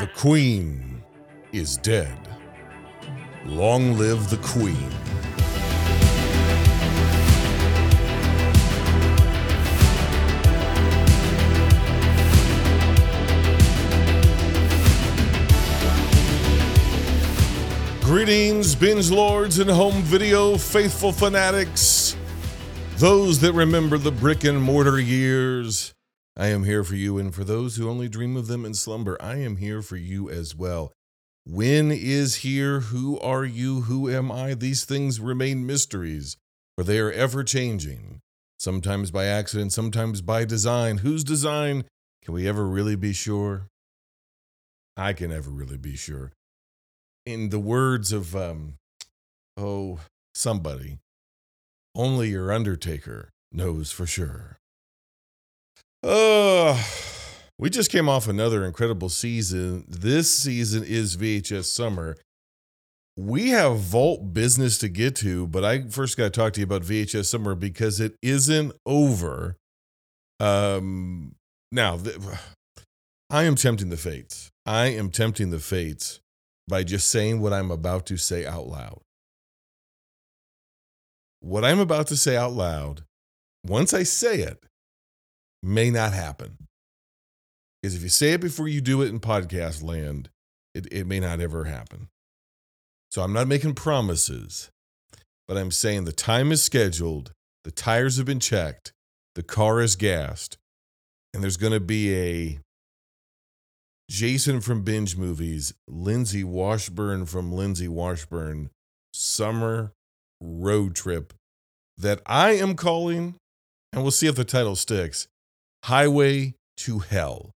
The Queen is dead. Long live the Queen. Greetings, binge lords and home video faithful fanatics. Those that remember the brick and mortar years. I am here for you, and for those who only dream of them in slumber, I am here for you as well. When is here? Who are you? Who am I? These things remain mysteries, for they are ever changing. Sometimes by accident, sometimes by design. Whose design? Can we ever really be sure? I can never really be sure in the words of um oh somebody only your undertaker knows for sure. Uh we just came off another incredible season. This season is vhs summer. We have vault business to get to but i first got to talk to you about vhs summer because it isn't over. Um now th- i am tempting the fates. I am tempting the fates by just saying what I'm about to say out loud. What I'm about to say out loud, once I say it, may not happen. Because if you say it before you do it in podcast land, it, it may not ever happen. So I'm not making promises, but I'm saying the time is scheduled, the tires have been checked, the car is gassed, and there's going to be a Jason from Binge Movies, Lindsay Washburn from Lindsay Washburn Summer Road Trip that I am calling, and we'll see if the title sticks Highway to Hell.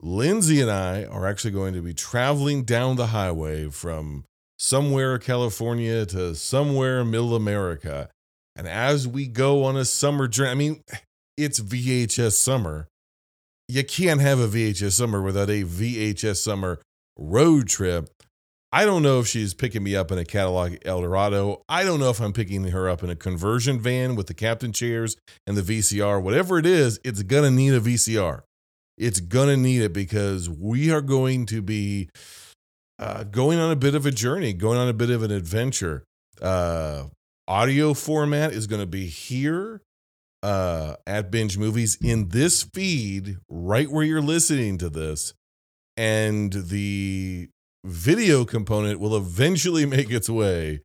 Lindsay and I are actually going to be traveling down the highway from somewhere California to somewhere middle America. And as we go on a summer journey, I mean, it's VHS summer you can't have a VHS summer without a VHS summer road trip. I don't know if she's picking me up in a Cadillac Eldorado. I don't know if I'm picking her up in a conversion van with the captain chairs and the VCR. Whatever it is, it's going to need a VCR. It's going to need it because we are going to be uh, going on a bit of a journey, going on a bit of an adventure. Uh, audio format is going to be here uh, at Binge Movies in this feed, right where you're listening to this. And the video component will eventually make its way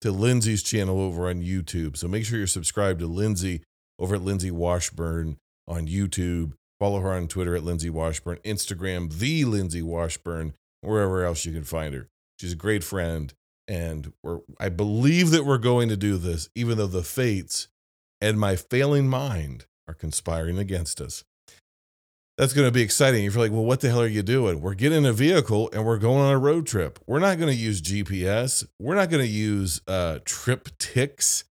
to Lindsay's channel over on YouTube. So make sure you're subscribed to Lindsay over at Lindsay Washburn on YouTube. Follow her on Twitter at Lindsay Washburn, Instagram, the Lindsay Washburn, wherever else you can find her. She's a great friend. And we're, I believe that we're going to do this, even though the fates and my failing mind are conspiring against us. That's going to be exciting. If you're like, well, what the hell are you doing? We're getting a vehicle and we're going on a road trip. We're not going to use GPS. We're not going to use uh, TripTiks.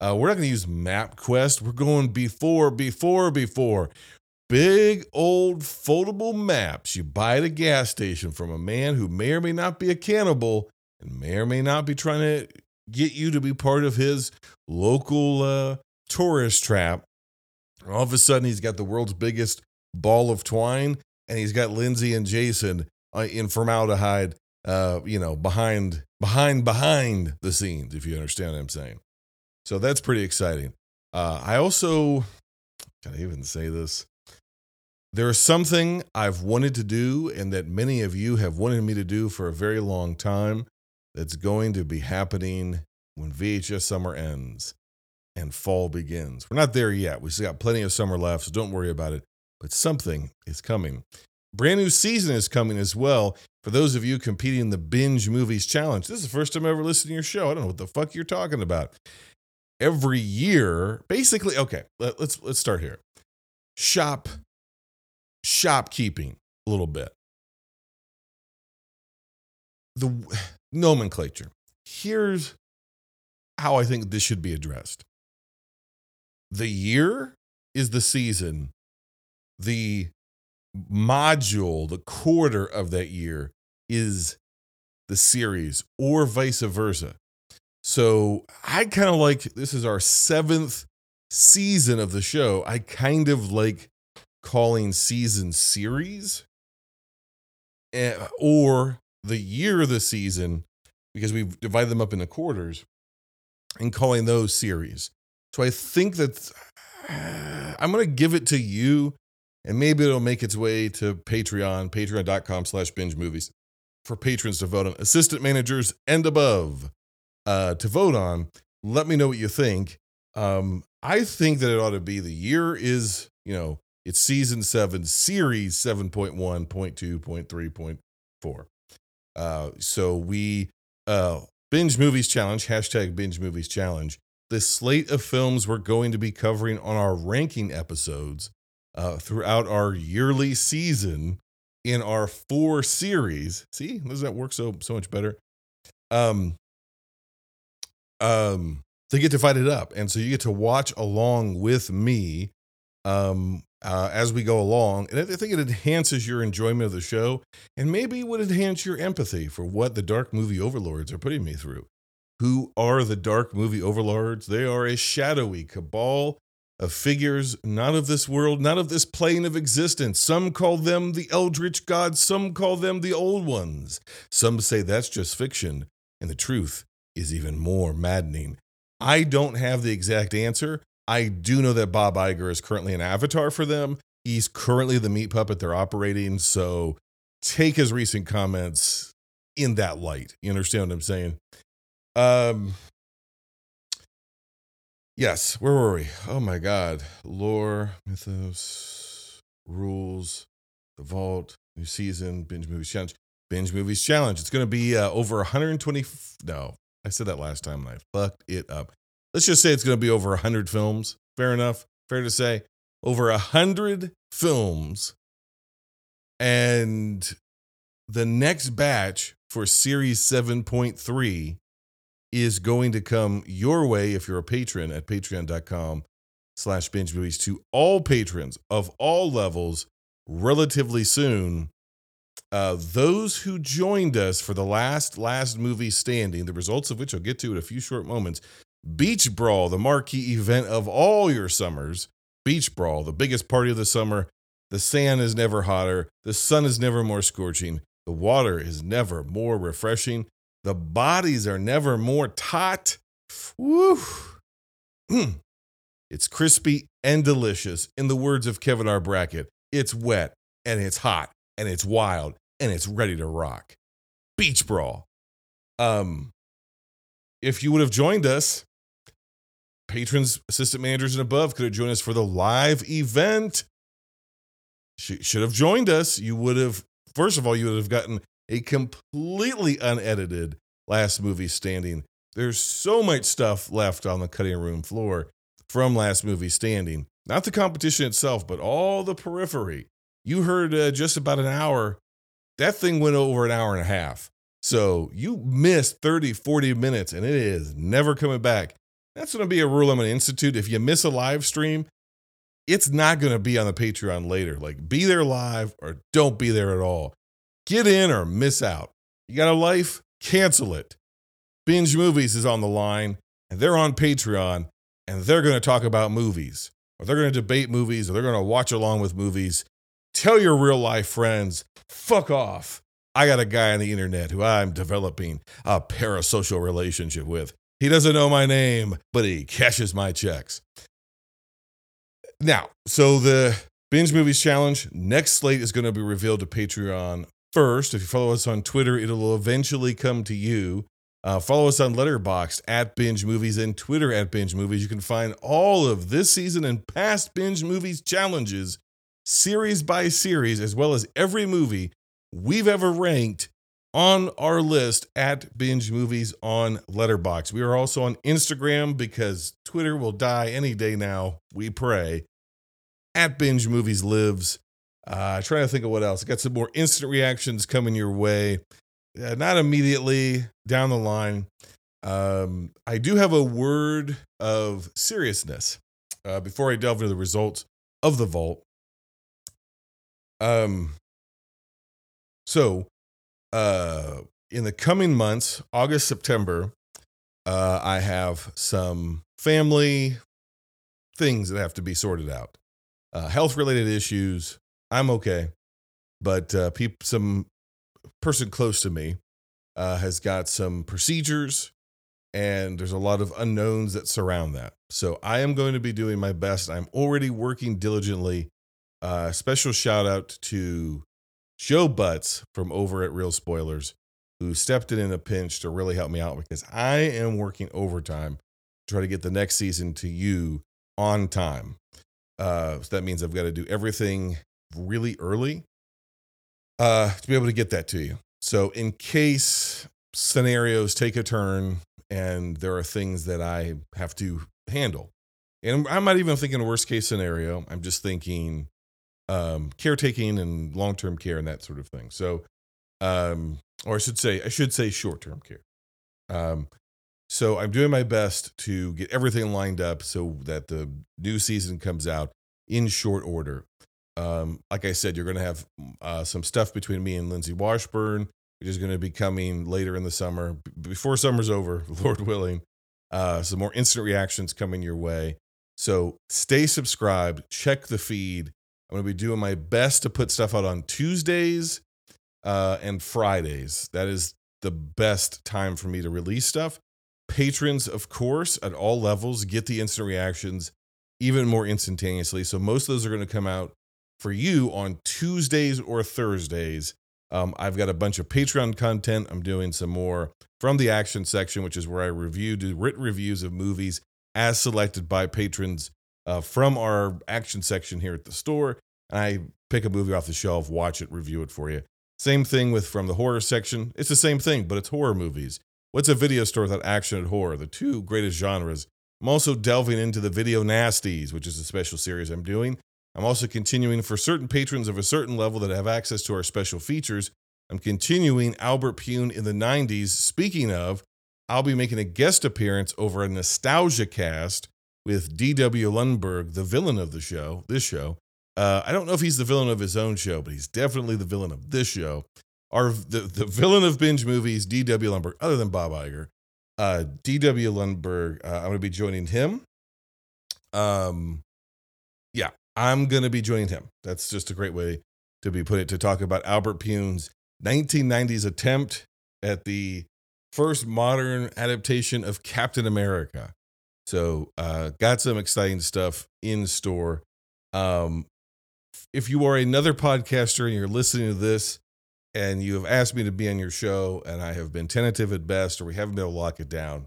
Uh, we're not going to use MapQuest. We're going before, before, before. Big old foldable maps you buy at a gas station from a man who may or may not be a cannibal and may or may not be trying to get you to be part of his local uh, tourist trap. All of a sudden, he's got the world's biggest ball of twine, and he's got Lindsay and Jason uh, in formaldehyde, uh, you know, behind, behind, behind the scenes, if you understand what I'm saying. So that's pretty exciting. Uh, I also, can I even say this? There is something I've wanted to do, and that many of you have wanted me to do for a very long time that's going to be happening when VHS summer ends and fall begins. We're not there yet. We still got plenty of summer left, so don't worry about it. But something is coming. Brand new season is coming as well. For those of you competing in the Binge Movies Challenge, this is the first time I ever listened to your show. I don't know what the fuck you're talking about. Every year, basically, okay, let, let's let's start here. Shop shopkeeping a little bit. The nomenclature. Here's how I think this should be addressed the year is the season. The module, the quarter of that year is the series, or vice versa. So I kind of like this is our seventh season of the show. I kind of like calling season series eh, or the year of the season because we divide them up into quarters and calling those series. So I think that I'm going to give it to you and maybe it'll make its way to Patreon, patreon.com slash binge movies for patrons to vote on, assistant managers and above uh, to vote on. Let me know what you think. Um, I think that it ought to be the year is, you know, it's season seven, series 7.1.2.3.4. Uh, so we uh, binge movies challenge, hashtag binge movies challenge. The slate of films we're going to be covering on our ranking episodes uh, throughout our yearly season in our four series. See, does that work so so much better? Um, um, they get to fight it up, and so you get to watch along with me um, uh, as we go along. And I think it enhances your enjoyment of the show, and maybe would enhance your empathy for what the dark movie overlords are putting me through. Who are the dark movie overlords? They are a shadowy cabal of figures not of this world, not of this plane of existence. Some call them the eldritch gods, some call them the old ones. Some say that's just fiction, and the truth is even more maddening. I don't have the exact answer. I do know that Bob Iger is currently an avatar for them. He's currently the meat puppet they're operating. So take his recent comments in that light. You understand what I'm saying? Um, Yes, where were we? Oh my God. Lore, mythos, rules, the vault, new season, binge movies challenge. Binge movies challenge. It's going to be uh, over 120. No, I said that last time and I fucked it up. Let's just say it's going to be over 100 films. Fair enough. Fair to say. Over 100 films. And the next batch for series 7.3 is going to come your way if you're a patron at patreon.com slash binge movies to all patrons of all levels relatively soon. Uh, those who joined us for the last last movie standing, the results of which I'll get to in a few short moments. Beach Brawl, the marquee event of all your summers. Beach Brawl, the biggest party of the summer. The sand is never hotter. The sun is never more scorching. The water is never more refreshing. The bodies are never more taut. Woo. Mm. It's crispy and delicious. In the words of Kevin R. Brackett, it's wet and it's hot and it's wild and it's ready to rock. Beach Brawl. Um, if you would have joined us, patrons, assistant managers, and above could have joined us for the live event. Should have joined us. You would have, first of all, you would have gotten a completely unedited last movie standing. There's so much stuff left on the cutting room floor from last movie standing. Not the competition itself, but all the periphery. You heard uh, just about an hour. That thing went over an hour and a half. So you missed 30, 40 minutes and it is never coming back. That's going to be a rule I'm going to institute. If you miss a live stream, it's not going to be on the Patreon later. Like, be there live or don't be there at all. Get in or miss out. You got a life? Cancel it. Binge Movies is on the line, and they're on Patreon, and they're going to talk about movies, or they're going to debate movies, or they're going to watch along with movies. Tell your real life friends, fuck off. I got a guy on the internet who I'm developing a parasocial relationship with. He doesn't know my name, but he cashes my checks. Now, so the Binge Movies Challenge next slate is going to be revealed to Patreon first. If you follow us on Twitter, it'll eventually come to you. Uh, follow us on Letterboxd at Binge Movies and Twitter at Binge Movies. You can find all of this season and past Binge Movies challenges, series by series, as well as every movie we've ever ranked on our list at Binge Movies on Letterboxd. We are also on Instagram because Twitter will die any day now. We pray. At Binge Movies Lives. Uh, trying to think of what else. Got some more instant reactions coming your way. Uh, not immediately down the line. Um, I do have a word of seriousness uh, before I delve into the results of the vault. Um, so, uh, in the coming months, August, September, uh, I have some family things that have to be sorted out. Uh, health related issues, I'm okay, but uh, peop- some person close to me uh, has got some procedures, and there's a lot of unknowns that surround that. So I am going to be doing my best. I'm already working diligently. Uh, special shout out to Joe Butts from over at Real Spoilers, who stepped in in a pinch to really help me out because I am working overtime to try to get the next season to you on time. Uh, so that means I've got to do everything really early uh, to be able to get that to you. So, in case scenarios take a turn and there are things that I have to handle, and I'm not even thinking worst case scenario, I'm just thinking um, caretaking and long term care and that sort of thing. So, um, or I should say, I should say short term care. Um, so I'm doing my best to get everything lined up so that the new season comes out in short order. Um, like I said, you're going to have uh, some stuff between me and Lindsay Washburn, which is going to be coming later in the summer, b- before summer's over, Lord willing. Uh, some more instant reactions coming your way. So stay subscribed, check the feed. I'm going to be doing my best to put stuff out on Tuesdays uh, and Fridays. That is the best time for me to release stuff. Patrons, of course, at all levels, get the instant reactions even more instantaneously. So most of those are going to come out for you on Tuesdays or Thursdays. Um, I've got a bunch of Patreon content. I'm doing some more from the action section, which is where I review, do written reviews of movies as selected by patrons uh, from our action section here at the store. And I pick a movie off the shelf, watch it, review it for you. Same thing with from the horror section. It's the same thing, but it's horror movies. What's a video store without action and horror? The two greatest genres. I'm also delving into the video nasties, which is a special series I'm doing. I'm also continuing for certain patrons of a certain level that have access to our special features. I'm continuing Albert Pyun in the 90s. Speaking of, I'll be making a guest appearance over a nostalgia cast with D.W. Lundberg, the villain of the show, this show. Uh, I don't know if he's the villain of his own show, but he's definitely the villain of this show. Our the, the villain of binge movies, D.W. Lundberg, other than Bob Iger, uh, D.W. Lundberg. Uh, I'm going to be joining him. Um, I'm going to be joining him. That's just a great way to be put it to talk about Albert Pyun's 1990s attempt at the first modern adaptation of Captain America. So, uh, got some exciting stuff in store. Um, if you are another podcaster and you're listening to this and you have asked me to be on your show and I have been tentative at best or we haven't been able to lock it down,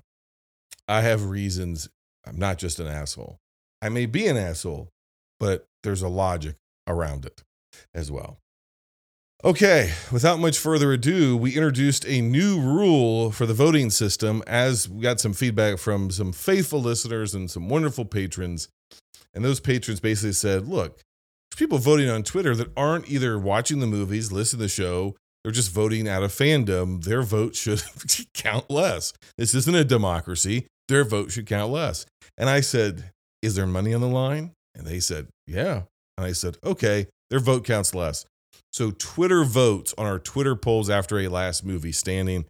I have reasons. I'm not just an asshole. I may be an asshole, but there's a logic around it as well. Okay, without much further ado, we introduced a new rule for the voting system as we got some feedback from some faithful listeners and some wonderful patrons. And those patrons basically said, look, people voting on Twitter that aren't either watching the movies, listening to the show, they're just voting out of fandom. Their vote should count less. This isn't a democracy. Their vote should count less. And I said, Is there money on the line? And they said, Yeah. And I said, Okay, their vote counts less. So Twitter votes on our Twitter polls after a last movie standing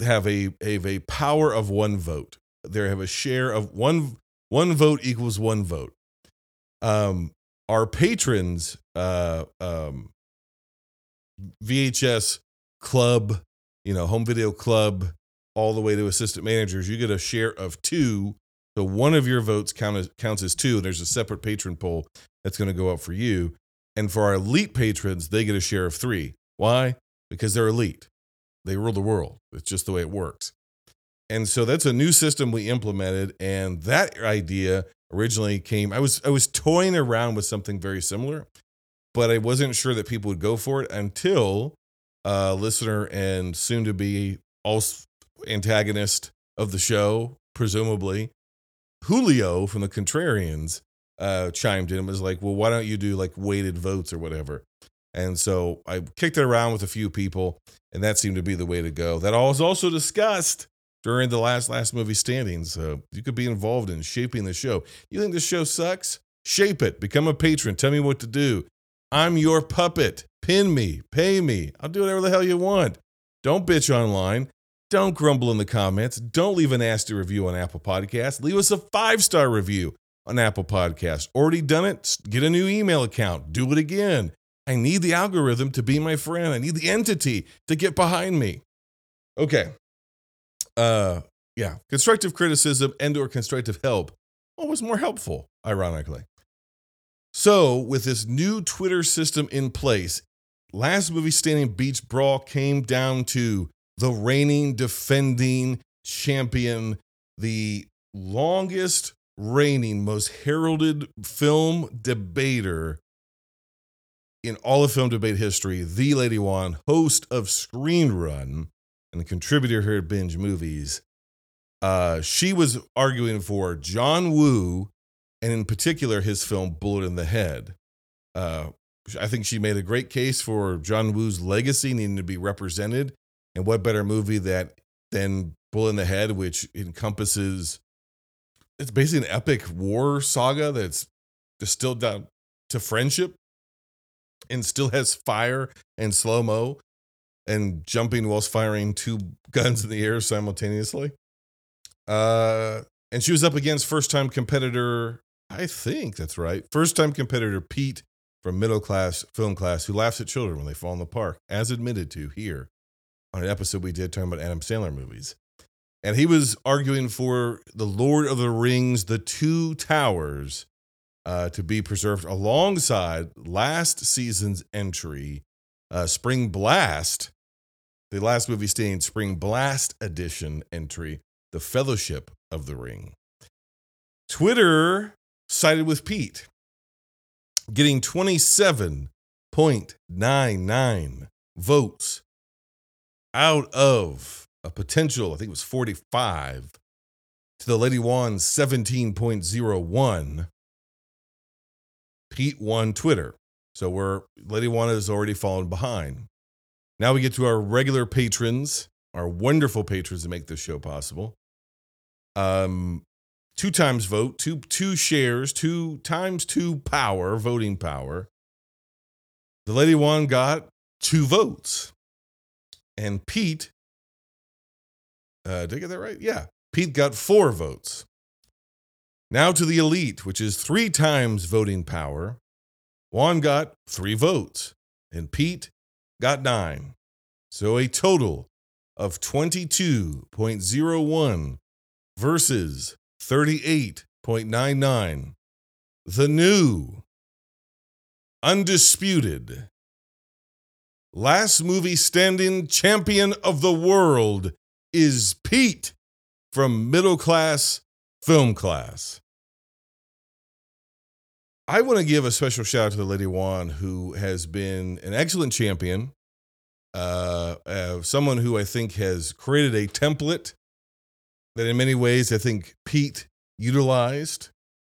have a, have a power of one vote. They have a share of one one vote equals one vote. Um, our patrons, uh, um, VHS club, you know, home video club, all the way to assistant managers, you get a share of two. So one of your votes count as, counts as two, there's a separate patron poll that's going to go up for you. And for our elite patrons, they get a share of three. Why? Because they're elite. They rule the world. It's just the way it works. And so that's a new system we implemented. And that idea originally came, I was I was toying around with something very similar, but I wasn't sure that people would go for it until a listener and soon to be also antagonist of the show, presumably, Julio from the Contrarians uh, chimed in and was like, well, why don't you do like weighted votes or whatever? And so I kicked it around with a few people, and that seemed to be the way to go. That all was also discussed during the last last movie standings. So you could be involved in shaping the show. You think the show sucks? Shape it. Become a patron. Tell me what to do. I'm your puppet. Pin me. Pay me. I'll do whatever the hell you want. Don't bitch online. Don't grumble in the comments. Don't leave a nasty review on Apple Podcasts. Leave us a five star review. on Apple Podcasts. Already done it? Get a new email account. Do it again. I need the algorithm to be my friend. I need the entity to get behind me. Okay. Uh yeah, constructive criticism and or constructive help always more helpful, ironically. So, with this new Twitter system in place, last movie standing beach brawl came down to the reigning defending champion, the longest reigning, most heralded film debater in all of film debate history, the Lady Wan, host of Screen Run and contributor here at Binge Movies. Uh, she was arguing for John Woo, and in particular his film Bullet in the Head. Uh, I think she made a great case for John Woo's legacy needing to be represented, and what better movie that than Bull in the Head, which encompasses it's basically an epic war saga that's distilled down to friendship and still has fire and slow mo and jumping whilst firing two guns in the air simultaneously. Uh, and she was up against first time competitor, I think that's right, first time competitor Pete from middle class film class who laughs at children when they fall in the park, as admitted to here on an episode we did talking about Adam Sandler movies. And he was arguing for the Lord of the Rings, the Two Towers, uh, to be preserved alongside last season's entry, uh, Spring Blast, the last movie staying Spring Blast edition entry, The Fellowship of the Ring. Twitter sided with Pete, getting 27.99 votes out of a potential, I think it was 45, to the Lady Wan's 17.01. Pete won Twitter. So we're Lady Wan has already fallen behind. Now we get to our regular patrons, our wonderful patrons that make this show possible. Um, two times vote, two two shares, two times two power, voting power. The Lady Wan got two votes. And Pete, uh, did I get that right? Yeah. Pete got four votes. Now to the elite, which is three times voting power. Wan got three votes, and Pete got nine. So a total of 22.01 versus 38.99. The new, undisputed, last movie standing champion of the world is Pete from middle class film class. I want to give a special shout out to the Lady Wan, who has been an excellent champion, uh, uh, someone who I think has created a template that, in many ways, I think Pete utilized.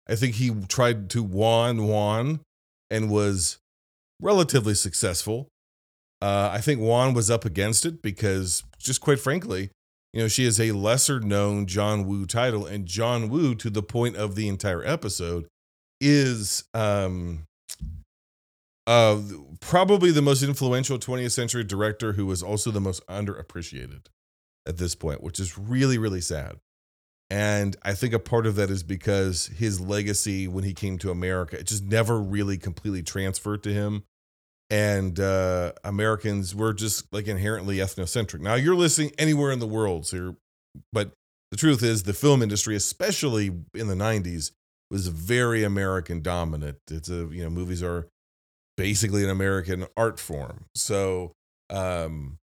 I think he tried to Wan Wan and was relatively successful. Uh, I think Wan was up against it because, just quite frankly, you know, she is a lesser known John Woo title, and John Woo, to the point of the entire episode, is um uh probably the most influential 20th century director who was also the most underappreciated at this point, which is really, really sad. And I think a part of that is because his legacy when he came to America, it just never really completely transferred to him. And uh, Americans were just like inherently ethnocentric. Now you're listening anywhere in the world, so you're, but the truth is the film industry, especially in the 90s, was very American dominant. It's a you know movies are basically an American art form. So um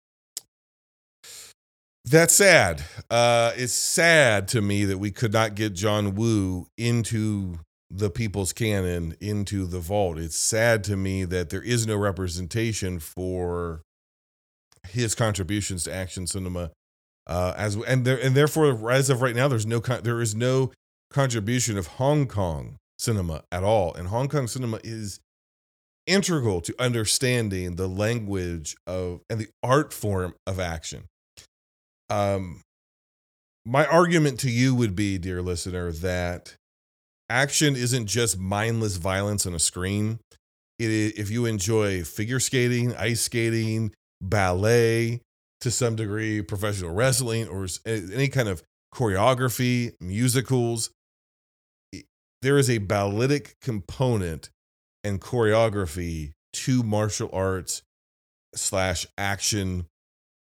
that's sad. Uh it's sad to me that we could not get John Woo into the people's canon into the vault. It's sad to me that there is no representation for his contributions to action cinema uh, as and there and therefore as of right now there's no there is no contribution of Hong Kong cinema at all. And Hong Kong cinema is integral to understanding the language of and the art form of action. Um, my argument to you would be, dear listener, that action isn't just mindless violence on a screen. It if you enjoy figure skating, ice skating, ballet, to some degree, professional wrestling, or any kind of choreography, musicals, there is a balletic component and choreography to martial arts slash action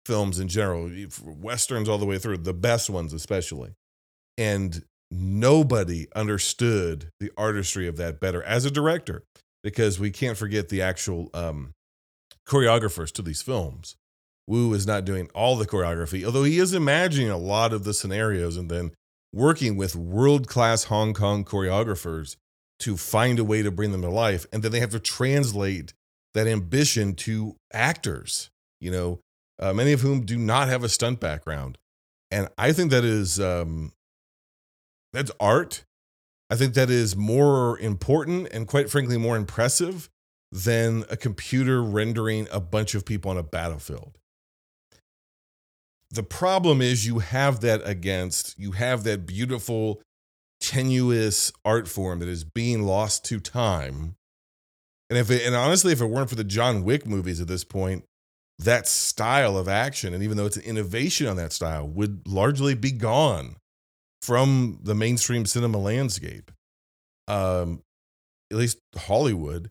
films in general, westerns all the way through, the best ones especially. And nobody understood the artistry of that better as a director because we can't forget the actual um, choreographers to these films. Woo is not doing all the choreography, although he is imagining a lot of the scenarios and then working with world class Hong Kong choreographers to find a way to bring them to life. And then they have to translate that ambition to actors, you know, uh, many of whom do not have a stunt background. And I think that is um, that's art. I think that is more important and quite frankly more impressive than a computer rendering a bunch of people on a battlefield. The problem is you have that against, you have that beautiful, tenuous art form that is being lost to time. And if it, and honestly, if it weren't for the John Wick movies at this point, that style of action, and even though it's an innovation on that style, would largely be gone from the mainstream cinema landscape. Um, at least Hollywood.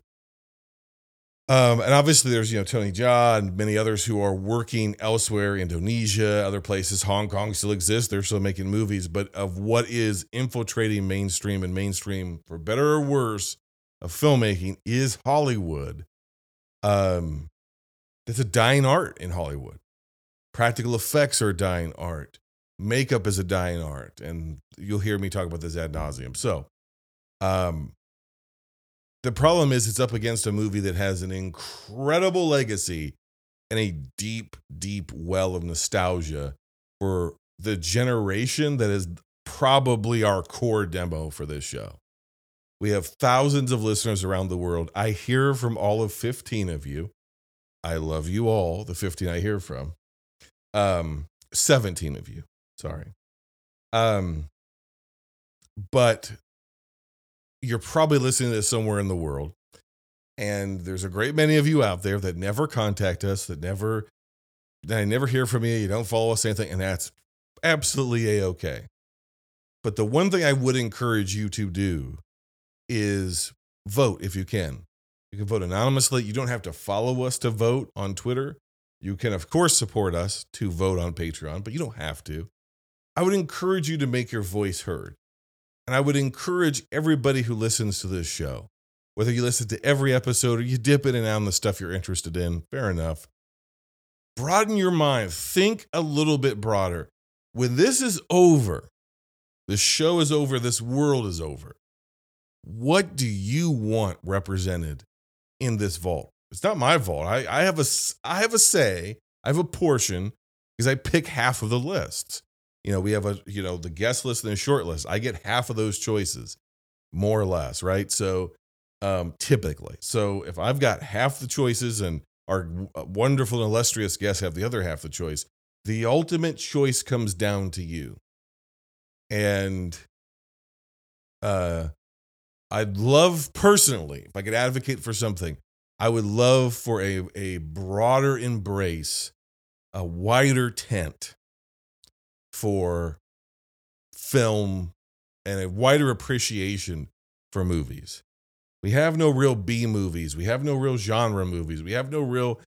Um, and obviously, there's you know Tony Jaa and many others who are working elsewhere, Indonesia, other places. Hong Kong still exists; they're still making movies. But of what is infiltrating mainstream and mainstream, for better or worse, of filmmaking is Hollywood. Um, it's a dying art in Hollywood. Practical effects are dying art. Makeup is a dying art, and you'll hear me talk about this ad nauseum. So, um, the problem is it's up against a movie that has an incredible legacy and a deep, deep well of nostalgia for the generation that is probably our core demo for this show. We have thousands of listeners around the world. I hear from all of 15 of you. I love you all, the 15 I hear from. Um, 17 of you, sorry. Um, but you're probably listening to this somewhere in the world. And there's a great many of you out there that never contact us, that never, that never hear from you. You don't follow us, anything. And that's absolutely a okay. But the one thing I would encourage you to do is vote if you can. You can vote anonymously. You don't have to follow us to vote on Twitter. You can, of course, support us to vote on Patreon, but you don't have to. I would encourage you to make your voice heard. And I would encourage everybody who listens to this show, whether you listen to every episode or you dip in and out on the stuff you're interested in, fair enough. Broaden your mind. Think a little bit broader. When this is over, the show is over, this world is over. What do you want represented in this vault? It's not my vault. I, I have a I have a say. I have a portion because I pick half of the lists you know, we have a, you know, the guest list and the short list. I get half of those choices, more or less, right? So um, typically. So if I've got half the choices and our uh, wonderful and illustrious guests have the other half the choice, the ultimate choice comes down to you. And uh, I'd love personally, if I could advocate for something, I would love for a, a broader embrace, a wider tent for film and a wider appreciation for movies. We have no real B movies. We have no real genre movies. We have no real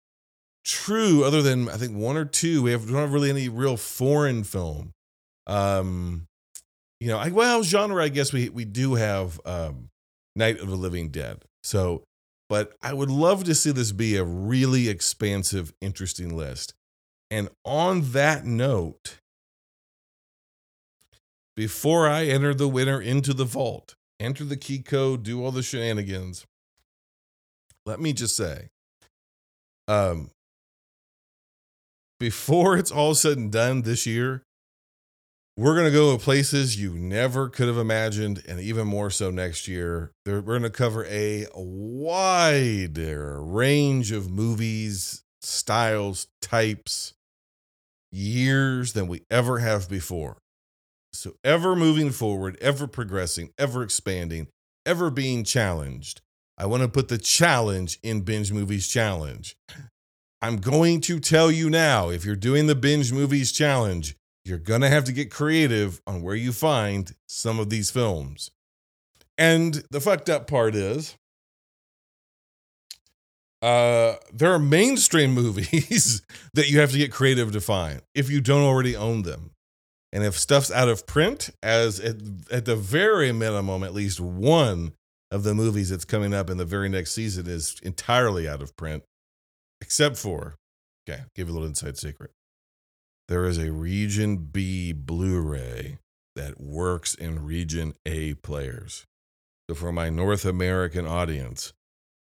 true, other than I think one or two. We have we don't have really any real foreign film. Um, you know, I, well, genre. I guess we we do have um, Night of the Living Dead. So, but I would love to see this be a really expansive, interesting list. And on that note, before I enter the winner into the vault, enter the key code, do all the shenanigans. Let me just say, um, before it's all said and done this year, we're going to go to places you never could have imagined, and even more so next year. We're going to cover a wider range of movies, styles, types, years than we ever have before. So, ever moving forward, ever progressing, ever expanding, ever being challenged. I want to put the challenge in Binge Movies Challenge. I'm going to tell you now if you're doing the Binge Movies Challenge, you're going to have to get creative on where you find some of these films. And the fucked up part is, uh, there are mainstream movies that you have to get creative to find if you don't already own them. And if stuff's out of print, as at, at the very minimum, at least one of the movies that's coming up in the very next season is entirely out of print, except for, okay, give you a little inside secret. There is a Region B Blu ray that works in Region A players. So for my North American audience,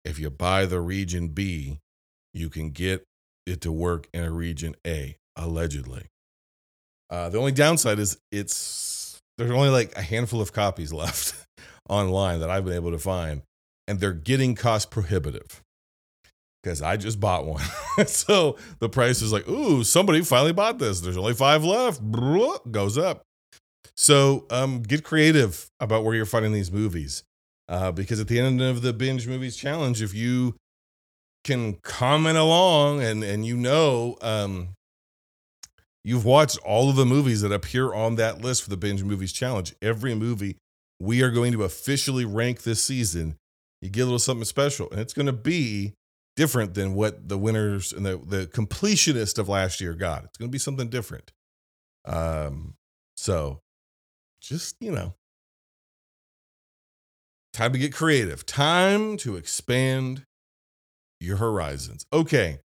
if you buy the Region B, you can get it to work in a Region A, allegedly. Uh, the only downside is it's there's only like a handful of copies left online that I've been able to find, and they're getting cost prohibitive because I just bought one. so the price is like, ooh, somebody finally bought this. There's only five left. Goes up. So um, get creative about where you're finding these movies. Uh, because at the end of the binge movies challenge, if you can comment along and and you know um, you've watched all of the movies that appear on that list for the binge movies challenge, every movie we are going to officially rank this season. You get a little something special, and it's going to be different than what the winners and the the completionist of last year got. It's going to be something different. Um, so just you know time to get creative time to expand your horizons okay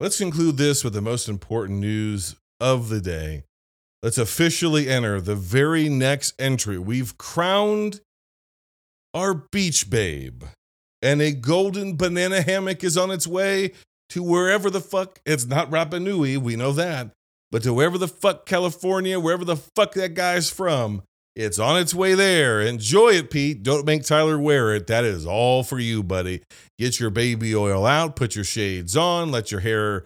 let's conclude this with the most important news of the day let's officially enter the very next entry we've crowned our beach babe and a golden banana hammock is on its way to wherever the fuck it's not Rapa Nui, we know that, but to wherever the fuck California, wherever the fuck that guy's from, it's on its way there. Enjoy it, Pete. Don't make Tyler wear it. That is all for you, buddy. Get your baby oil out, put your shades on, let your hair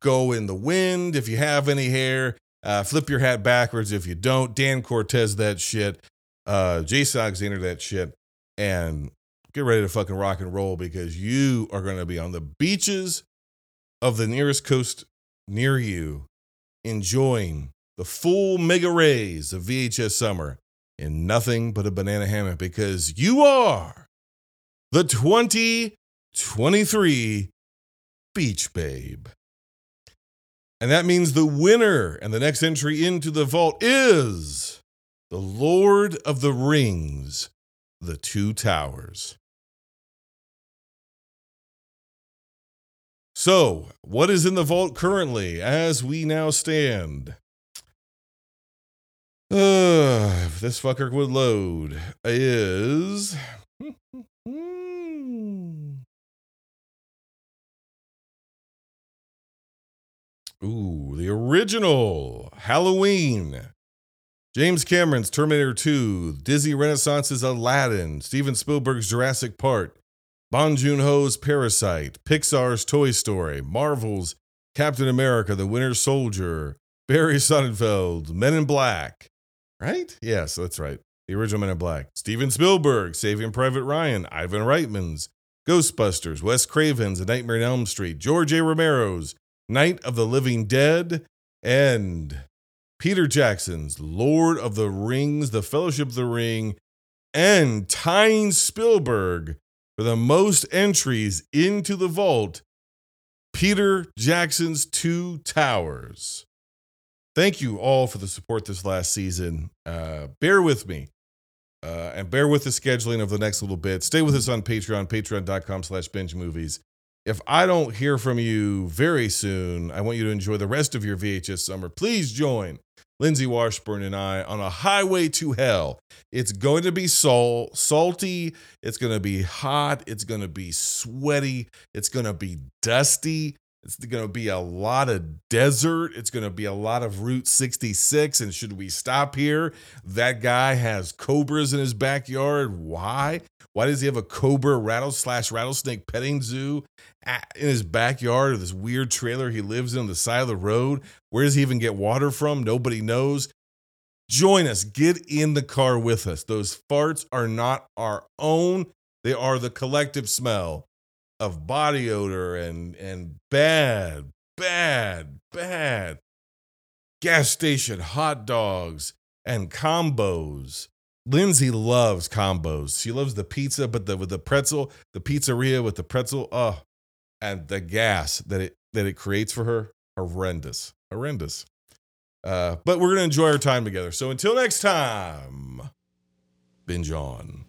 go in the wind if you have any hair. Uh, flip your hat backwards if you don't. Dan Cortez, that shit. Uh, Jason Alexander, that shit. And get ready to fucking rock and roll because you are going to be on the beaches of the nearest coast near you, enjoying the full mega rays of VHS summer in nothing but a banana hammock because you are the 2023 Beach Babe. And that means the winner and the next entry into the vault is the Lord of the Rings, The Two Towers. So, what is in the vault currently as we now stand? Uh, if this fucker would load, is. Hmm, hmm, hmm. Ooh, the original Halloween. James Cameron's Terminator 2, Disney Renaissance's Aladdin, Steven Spielberg's Jurassic Park, Bong Joon Ho's Parasite, Pixar's Toy Story, Marvel's Captain America, The Winter Soldier, Barry Sonnenfeld, Men in Black. Right? Yes, that's right. The original Men in Black. Steven Spielberg, Saving Private Ryan, Ivan Reitman's, Ghostbusters, Wes Craven's A Nightmare on Elm Street, George A. Romero's Night of the Living Dead, and Peter Jackson's Lord of the Rings, The Fellowship of the Ring, and tying Spielberg for the most entries into the vault, Peter Jackson's Two Towers. Thank you all for the support this last season. Uh, bear with me. Uh, and bear with the scheduling of the next little bit. Stay with us on Patreon, patreon.com slash binge movies. If I don't hear from you very soon, I want you to enjoy the rest of your VHS summer. Please join Lindsay Washburn and I on a highway to hell. It's going to be salt, salty. It's going to be hot. It's going to be sweaty. It's going to be dusty. It's going to be a lot of desert. It's going to be a lot of Route 66. And should we stop here? That guy has cobras in his backyard. Why? Why does he have a cobra rattle slash rattlesnake petting zoo in his backyard or this weird trailer he lives in on the side of the road? Where does he even get water from? Nobody knows. Join us. Get in the car with us. Those farts are not our own, they are the collective smell of body odor and, and bad, bad, bad gas station hot dogs and combos Lindsay loves combos. She loves the pizza, but the with the pretzel, the pizzeria with the pretzel, oh, and the gas that it that it creates for her, horrendous, horrendous. Uh, but we're gonna enjoy our time together. So until next time, binge on.